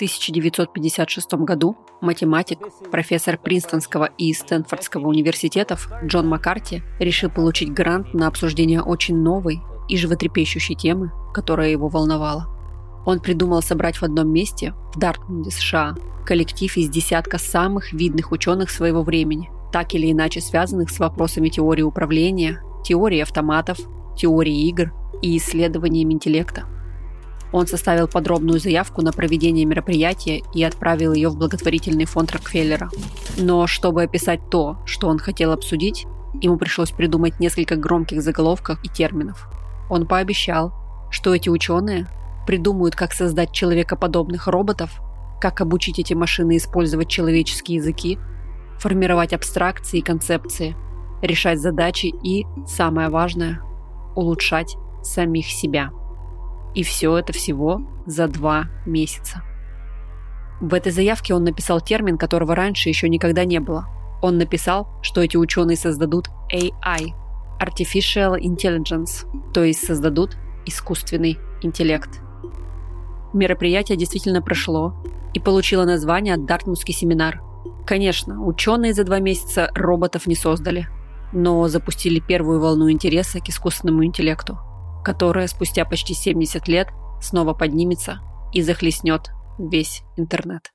1956 году математик, профессор Принстонского и Стэнфордского университетов Джон Маккарти решил получить грант на обсуждение очень новой и животрепещущей темы, которая его волновала. Он придумал собрать в одном месте, в Дартмунде, США, коллектив из десятка самых видных ученых своего времени, так или иначе связанных с вопросами теории управления, теории автоматов, теории игр и исследованием интеллекта – он составил подробную заявку на проведение мероприятия и отправил ее в благотворительный фонд Рокфеллера. Но чтобы описать то, что он хотел обсудить, ему пришлось придумать несколько громких заголовков и терминов. Он пообещал, что эти ученые придумают, как создать человекоподобных роботов, как обучить эти машины использовать человеческие языки, формировать абстракции и концепции, решать задачи и, самое важное, улучшать самих себя. И все это всего за два месяца. В этой заявке он написал термин, которого раньше еще никогда не было. Он написал, что эти ученые создадут AI – Artificial Intelligence, то есть создадут искусственный интеллект. Мероприятие действительно прошло и получило название «Дартмутский семинар». Конечно, ученые за два месяца роботов не создали, но запустили первую волну интереса к искусственному интеллекту – которая спустя почти 70 лет снова поднимется и захлестнет весь интернет.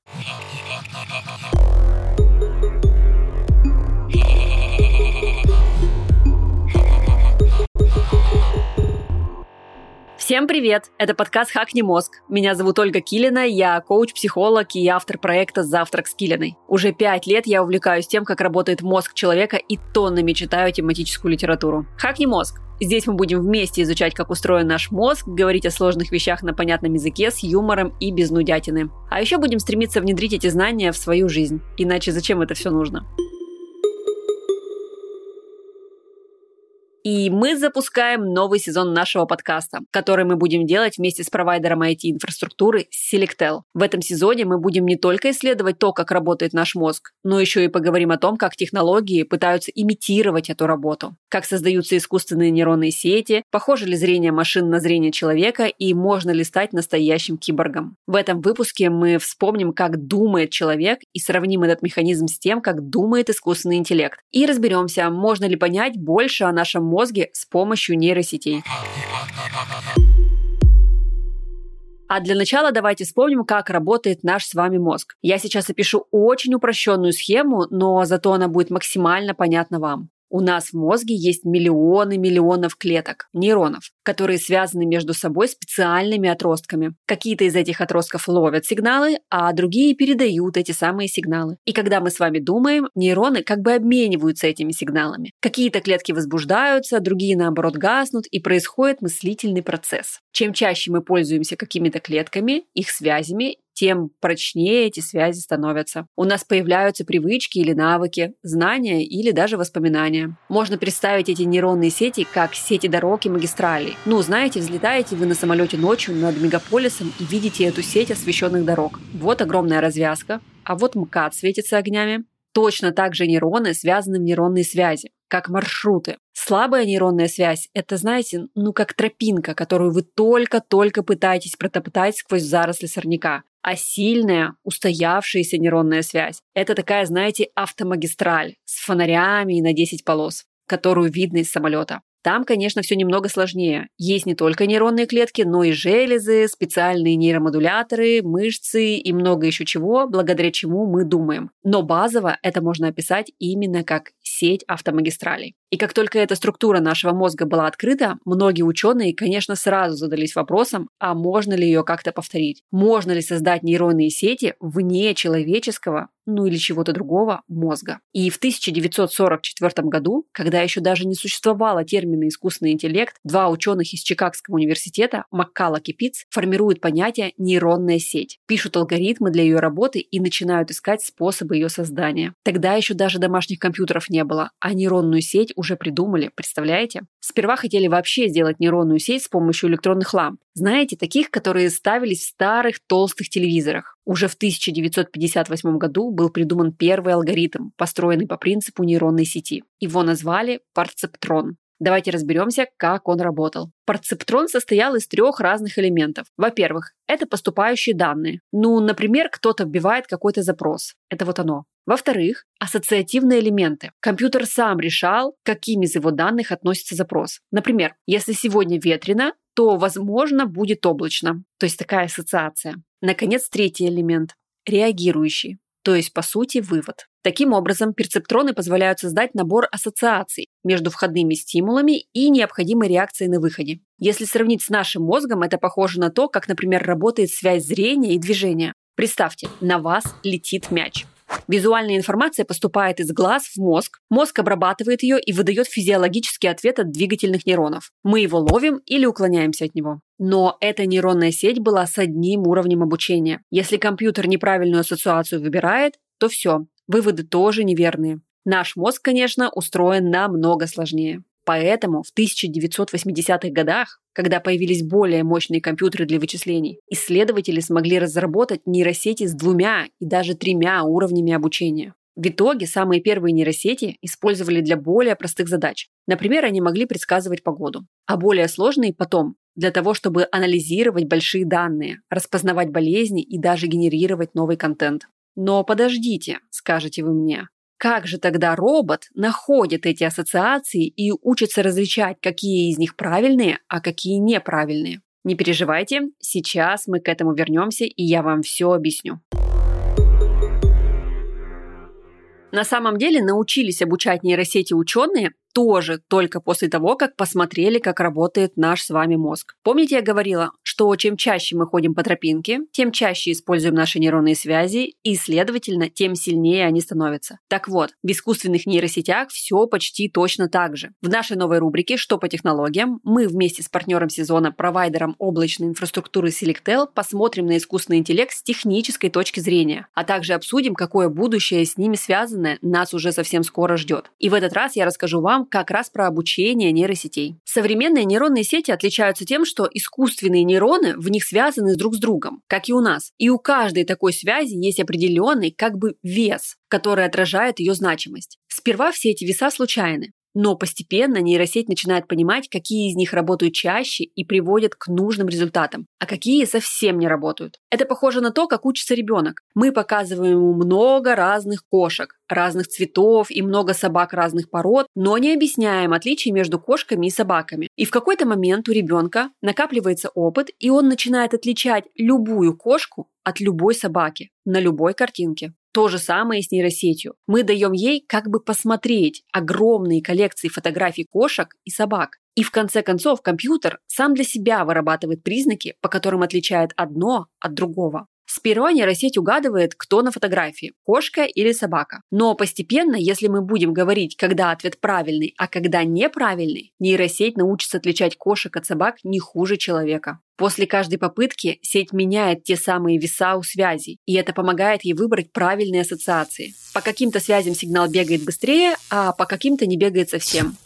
Всем привет! Это подкаст «Хакни мозг». Меня зовут Ольга Килина, я коуч-психолог и автор проекта «Завтрак с Килиной». Уже пять лет я увлекаюсь тем, как работает мозг человека и тоннами читаю тематическую литературу. «Хакни мозг» Здесь мы будем вместе изучать, как устроен наш мозг, говорить о сложных вещах на понятном языке с юмором и без нудятины. А еще будем стремиться внедрить эти знания в свою жизнь. Иначе зачем это все нужно? И мы запускаем новый сезон нашего подкаста, который мы будем делать вместе с провайдером IT-инфраструктуры Selectel. В этом сезоне мы будем не только исследовать то, как работает наш мозг, но еще и поговорим о том, как технологии пытаются имитировать эту работу, как создаются искусственные нейронные сети, похоже ли зрение машин на зрение человека и можно ли стать настоящим киборгом. В этом выпуске мы вспомним, как думает человек и сравним этот механизм с тем, как думает искусственный интеллект. И разберемся, можно ли понять больше о нашем мозге с помощью нейросетей. А для начала давайте вспомним, как работает наш с вами мозг. Я сейчас опишу очень упрощенную схему, но зато она будет максимально понятна вам. У нас в мозге есть миллионы миллионов клеток, нейронов, которые связаны между собой специальными отростками. Какие-то из этих отростков ловят сигналы, а другие передают эти самые сигналы. И когда мы с вами думаем, нейроны как бы обмениваются этими сигналами. Какие-то клетки возбуждаются, другие наоборот гаснут, и происходит мыслительный процесс. Чем чаще мы пользуемся какими-то клетками, их связями, тем прочнее эти связи становятся. У нас появляются привычки или навыки, знания или даже воспоминания. Можно представить эти нейронные сети как сети дорог и магистралей. Ну, знаете, взлетаете вы на самолете ночью над мегаполисом и видите эту сеть освещенных дорог. Вот огромная развязка, а вот МКАД светится огнями. Точно так же нейроны связаны в нейронные связи, как маршруты. Слабая нейронная связь – это, знаете, ну как тропинка, которую вы только-только пытаетесь протоптать сквозь заросли сорняка. А сильная, устоявшаяся нейронная связь – это такая, знаете, автомагистраль с фонарями и на 10 полос, которую видно из самолета. Там, конечно, все немного сложнее. Есть не только нейронные клетки, но и железы, специальные нейромодуляторы, мышцы и много еще чего, благодаря чему мы думаем. Но базово это можно описать именно как сеть автомагистралей. И как только эта структура нашего мозга была открыта, многие ученые, конечно, сразу задались вопросом, а можно ли ее как-то повторить? Можно ли создать нейронные сети вне человеческого ну или чего-то другого, мозга. И в 1944 году, когда еще даже не существовало термина искусственный интеллект, два ученых из Чикагского университета, Маккаллок и Питц, формируют понятие нейронная сеть, пишут алгоритмы для ее работы и начинают искать способы ее создания. Тогда еще даже домашних компьютеров не было, а нейронную сеть уже придумали, представляете? Сперва хотели вообще сделать нейронную сеть с помощью электронных ламп. Знаете, таких, которые ставились в старых толстых телевизорах. Уже в 1958 году был придуман первый алгоритм, построенный по принципу нейронной сети. Его назвали парцептрон. Давайте разберемся, как он работал. Парцептрон состоял из трех разных элементов. Во-первых, это поступающие данные. Ну, например, кто-то вбивает какой-то запрос. Это вот оно. Во-вторых, ассоциативные элементы. Компьютер сам решал, каким из его данных относится запрос. Например, если сегодня ветрено, то, возможно, будет облачно. То есть такая ассоциация. Наконец, третий элемент – реагирующий. То есть, по сути, вывод. Таким образом, перцептроны позволяют создать набор ассоциаций между входными стимулами и необходимой реакцией на выходе. Если сравнить с нашим мозгом, это похоже на то, как, например, работает связь зрения и движения. Представьте, на вас летит мяч. Визуальная информация поступает из глаз в мозг, мозг обрабатывает ее и выдает физиологический ответ от двигательных нейронов. Мы его ловим или уклоняемся от него. Но эта нейронная сеть была с одним уровнем обучения. Если компьютер неправильную ассоциацию выбирает, то все, выводы тоже неверные. Наш мозг, конечно, устроен намного сложнее. Поэтому в 1980-х годах, когда появились более мощные компьютеры для вычислений, исследователи смогли разработать нейросети с двумя и даже тремя уровнями обучения. В итоге самые первые нейросети использовали для более простых задач. Например, они могли предсказывать погоду. А более сложные потом для того, чтобы анализировать большие данные, распознавать болезни и даже генерировать новый контент. Но подождите, скажете вы мне, как же тогда робот находит эти ассоциации и учится различать, какие из них правильные, а какие неправильные? Не переживайте, сейчас мы к этому вернемся, и я вам все объясню. На самом деле научились обучать нейросети ученые тоже только после того, как посмотрели, как работает наш с вами мозг. Помните, я говорила, что чем чаще мы ходим по тропинке, тем чаще используем наши нейронные связи, и, следовательно, тем сильнее они становятся. Так вот, в искусственных нейросетях все почти точно так же. В нашей новой рубрике «Что по технологиям» мы вместе с партнером сезона, провайдером облачной инфраструктуры Selectel, посмотрим на искусственный интеллект с технической точки зрения, а также обсудим, какое будущее с ними связанное нас уже совсем скоро ждет. И в этот раз я расскажу вам, как раз про обучение нейросетей. Современные нейронные сети отличаются тем, что искусственные нейроны в них связаны друг с другом, как и у нас. И у каждой такой связи есть определенный как бы вес, который отражает ее значимость. Сперва все эти веса случайны. Но постепенно нейросеть начинает понимать, какие из них работают чаще и приводят к нужным результатам, а какие совсем не работают. Это похоже на то, как учится ребенок. Мы показываем ему много разных кошек, разных цветов и много собак разных пород, но не объясняем отличий между кошками и собаками. И в какой-то момент у ребенка накапливается опыт, и он начинает отличать любую кошку от любой собаки на любой картинке. То же самое с нейросетью. Мы даем ей как бы посмотреть огромные коллекции фотографий кошек и собак. И в конце концов компьютер сам для себя вырабатывает признаки, по которым отличает одно от другого. Сперва нейросеть угадывает, кто на фотографии – кошка или собака. Но постепенно, если мы будем говорить, когда ответ правильный, а когда неправильный, нейросеть научится отличать кошек от собак не хуже человека. После каждой попытки сеть меняет те самые веса у связей, и это помогает ей выбрать правильные ассоциации. По каким-то связям сигнал бегает быстрее, а по каким-то не бегает совсем.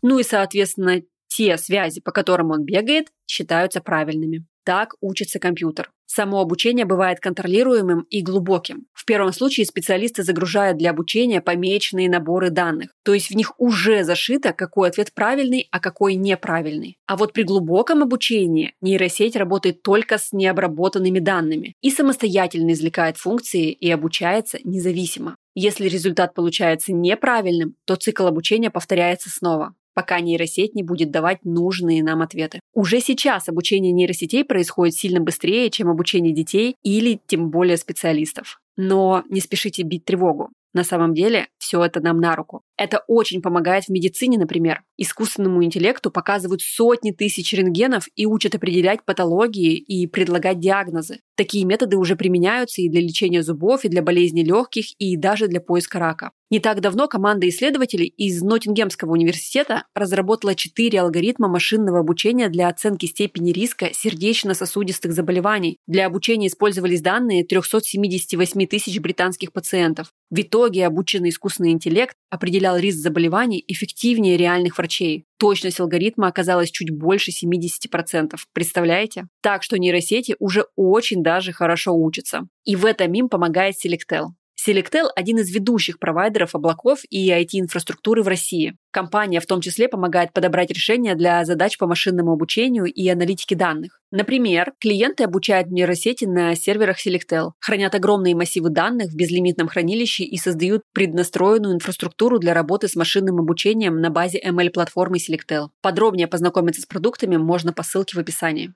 Ну и, соответственно, те связи, по которым он бегает, считаются правильными. Так учится компьютер. Само обучение бывает контролируемым и глубоким. В первом случае специалисты загружают для обучения помеченные наборы данных, то есть в них уже зашито, какой ответ правильный, а какой неправильный. А вот при глубоком обучении нейросеть работает только с необработанными данными и самостоятельно извлекает функции и обучается независимо. Если результат получается неправильным, то цикл обучения повторяется снова пока нейросеть не будет давать нужные нам ответы. Уже сейчас обучение нейросетей происходит сильно быстрее, чем обучение детей или тем более специалистов. Но не спешите бить тревогу. На самом деле все это нам на руку. Это очень помогает в медицине, например. Искусственному интеллекту показывают сотни тысяч рентгенов и учат определять патологии и предлагать диагнозы. Такие методы уже применяются и для лечения зубов, и для болезней легких, и даже для поиска рака. Не так давно команда исследователей из Ноттингемского университета разработала четыре алгоритма машинного обучения для оценки степени риска сердечно-сосудистых заболеваний. Для обучения использовались данные 378 тысяч британских пациентов. В итоге обученный искусственный интеллект определял риск заболеваний эффективнее реальных врачей. Точность алгоритма оказалась чуть больше 70%. Представляете? Так что нейросети уже очень даже хорошо учатся. И в этом им помогает Selectel. Selectel – один из ведущих провайдеров облаков и IT-инфраструктуры в России. Компания в том числе помогает подобрать решения для задач по машинному обучению и аналитике данных. Например, клиенты обучают нейросети на серверах Selectel, хранят огромные массивы данных в безлимитном хранилище и создают преднастроенную инфраструктуру для работы с машинным обучением на базе ML-платформы Selectel. Подробнее познакомиться с продуктами можно по ссылке в описании.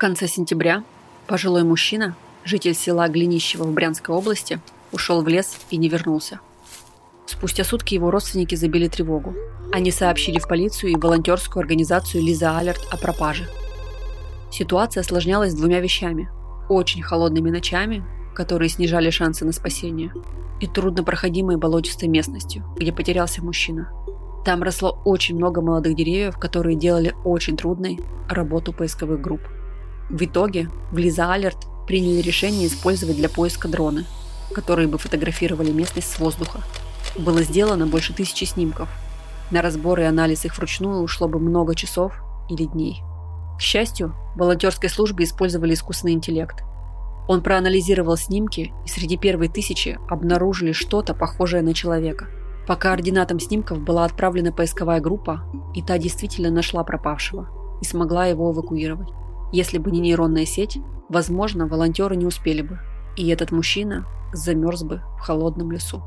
Конце сентября пожилой мужчина, житель села Глинищево в Брянской области, ушел в лес и не вернулся. Спустя сутки его родственники забили тревогу. Они сообщили в полицию и волонтерскую организацию «Лиза Алерт» о пропаже. Ситуация осложнялась двумя вещами. Очень холодными ночами, которые снижали шансы на спасение, и труднопроходимой болотистой местностью, где потерялся мужчина. Там росло очень много молодых деревьев, которые делали очень трудной работу поисковых групп. В итоге в Лиза Алерт приняли решение использовать для поиска дроны, которые бы фотографировали местность с воздуха. Было сделано больше тысячи снимков. На разбор и анализ их вручную ушло бы много часов или дней. К счастью, в волонтерской службе использовали искусственный интеллект. Он проанализировал снимки, и среди первой тысячи обнаружили что-то похожее на человека. По координатам снимков была отправлена поисковая группа, и та действительно нашла пропавшего и смогла его эвакуировать. Если бы не нейронная сеть, возможно, волонтеры не успели бы, и этот мужчина замерз бы в холодном лесу.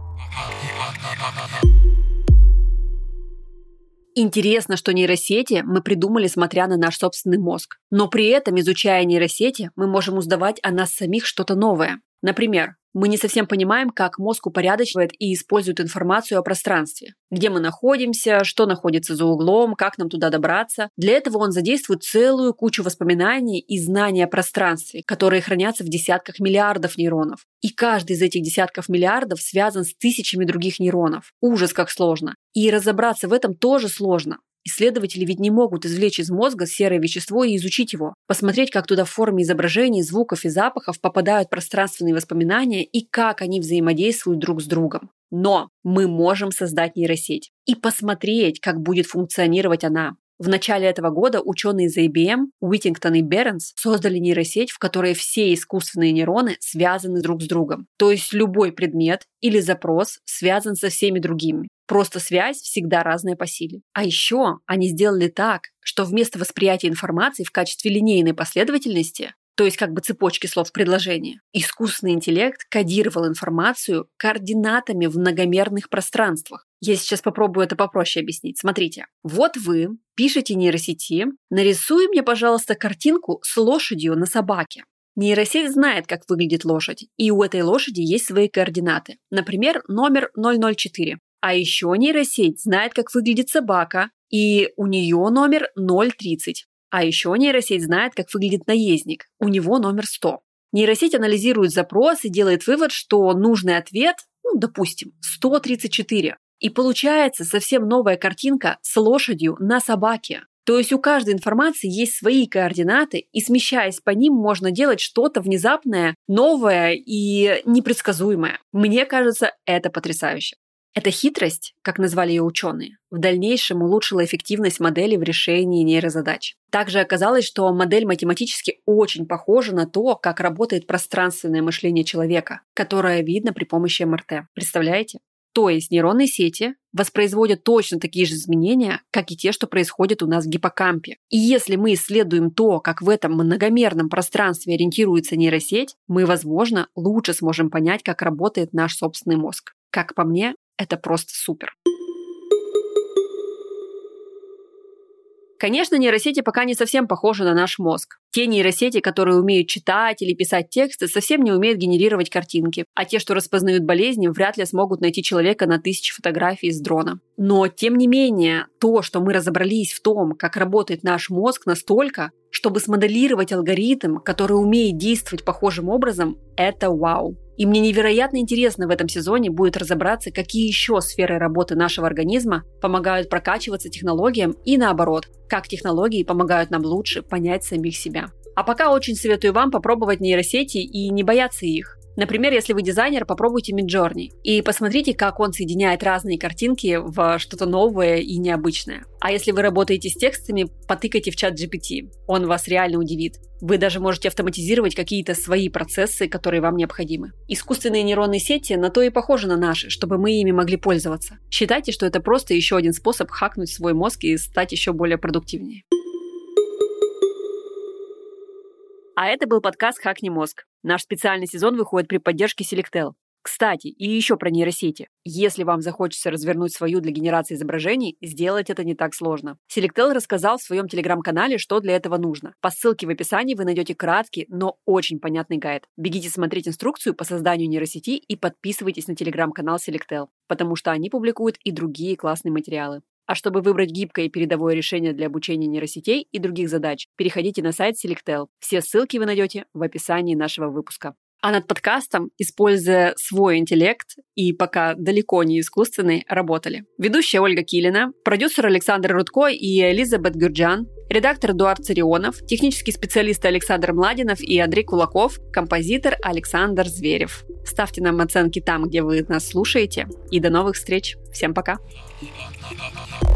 Интересно, что нейросети мы придумали, смотря на наш собственный мозг. Но при этом, изучая нейросети, мы можем узнавать о нас самих что-то новое. Например, мы не совсем понимаем, как мозг упорядочивает и использует информацию о пространстве. Где мы находимся, что находится за углом, как нам туда добраться. Для этого он задействует целую кучу воспоминаний и знаний о пространстве, которые хранятся в десятках миллиардов нейронов. И каждый из этих десятков миллиардов связан с тысячами других нейронов. Ужас, как сложно. И разобраться в этом тоже сложно. Исследователи ведь не могут извлечь из мозга серое вещество и изучить его, посмотреть, как туда в форме изображений, звуков и запахов попадают пространственные воспоминания и как они взаимодействуют друг с другом. Но мы можем создать нейросеть и посмотреть, как будет функционировать она. В начале этого года ученые из IBM, Уиттингтон и Бернс создали нейросеть, в которой все искусственные нейроны связаны друг с другом. То есть любой предмет или запрос связан со всеми другими. Просто связь всегда разная по силе. А еще они сделали так, что вместо восприятия информации в качестве линейной последовательности то есть как бы цепочки слов в предложении. Искусственный интеллект кодировал информацию координатами в многомерных пространствах. Я сейчас попробую это попроще объяснить. Смотрите, вот вы пишете нейросети, нарисуй мне, пожалуйста, картинку с лошадью на собаке. Нейросеть знает, как выглядит лошадь, и у этой лошади есть свои координаты. Например, номер 004. А еще нейросеть знает, как выглядит собака, и у нее номер 030. А еще нейросеть знает, как выглядит наездник, у него номер 100. Нейросеть анализирует запрос и делает вывод, что нужный ответ, ну, допустим, 134. И получается совсем новая картинка с лошадью на собаке. То есть у каждой информации есть свои координаты, и смещаясь по ним, можно делать что-то внезапное, новое и непредсказуемое. Мне кажется, это потрясающе. Эта хитрость, как назвали ее ученые, в дальнейшем улучшила эффективность модели в решении нейрозадач. Также оказалось, что модель математически очень похожа на то, как работает пространственное мышление человека, которое видно при помощи МРТ. Представляете? То есть нейронные сети воспроизводят точно такие же изменения, как и те, что происходят у нас в гиппокампе. И если мы исследуем то, как в этом многомерном пространстве ориентируется нейросеть, мы, возможно, лучше сможем понять, как работает наш собственный мозг. Как по мне, это просто супер. Конечно, нейросети пока не совсем похожи на наш мозг. Те нейросети, которые умеют читать или писать тексты, совсем не умеют генерировать картинки, а те, что распознают болезни, вряд ли смогут найти человека на тысячи фотографий с дрона. Но, тем не менее, то, что мы разобрались в том, как работает наш мозг настолько, чтобы смоделировать алгоритм, который умеет действовать похожим образом, это вау. И мне невероятно интересно в этом сезоне будет разобраться, какие еще сферы работы нашего организма помогают прокачиваться технологиям и наоборот, как технологии помогают нам лучше понять самих себя. А пока очень советую вам попробовать нейросети и не бояться их. Например, если вы дизайнер, попробуйте Midjourney и посмотрите, как он соединяет разные картинки в что-то новое и необычное. А если вы работаете с текстами, потыкайте в чат GPT. Он вас реально удивит. Вы даже можете автоматизировать какие-то свои процессы, которые вам необходимы. Искусственные нейронные сети на то и похожи на наши, чтобы мы ими могли пользоваться. Считайте, что это просто еще один способ хакнуть свой мозг и стать еще более продуктивнее. А это был подкаст «Хакни мозг». Наш специальный сезон выходит при поддержке Selectel. Кстати, и еще про нейросети. Если вам захочется развернуть свою для генерации изображений, сделать это не так сложно. Selectel рассказал в своем телеграм-канале, что для этого нужно. По ссылке в описании вы найдете краткий, но очень понятный гайд. Бегите смотреть инструкцию по созданию нейросети и подписывайтесь на телеграм-канал Selectel, потому что они публикуют и другие классные материалы. А чтобы выбрать гибкое и передовое решение для обучения нейросетей и других задач, переходите на сайт Selectel. Все ссылки вы найдете в описании нашего выпуска. А над подкастом, используя свой интеллект и пока далеко не искусственный, работали. Ведущая Ольга Килина, продюсер Александр Рудко и Элизабет Гюрджан, редактор Эдуард Царионов, технический специалист Александр Младинов и Андрей Кулаков, композитор Александр Зверев. Ставьте нам оценки там, где вы нас слушаете. И до новых встреч. Всем пока. Пока.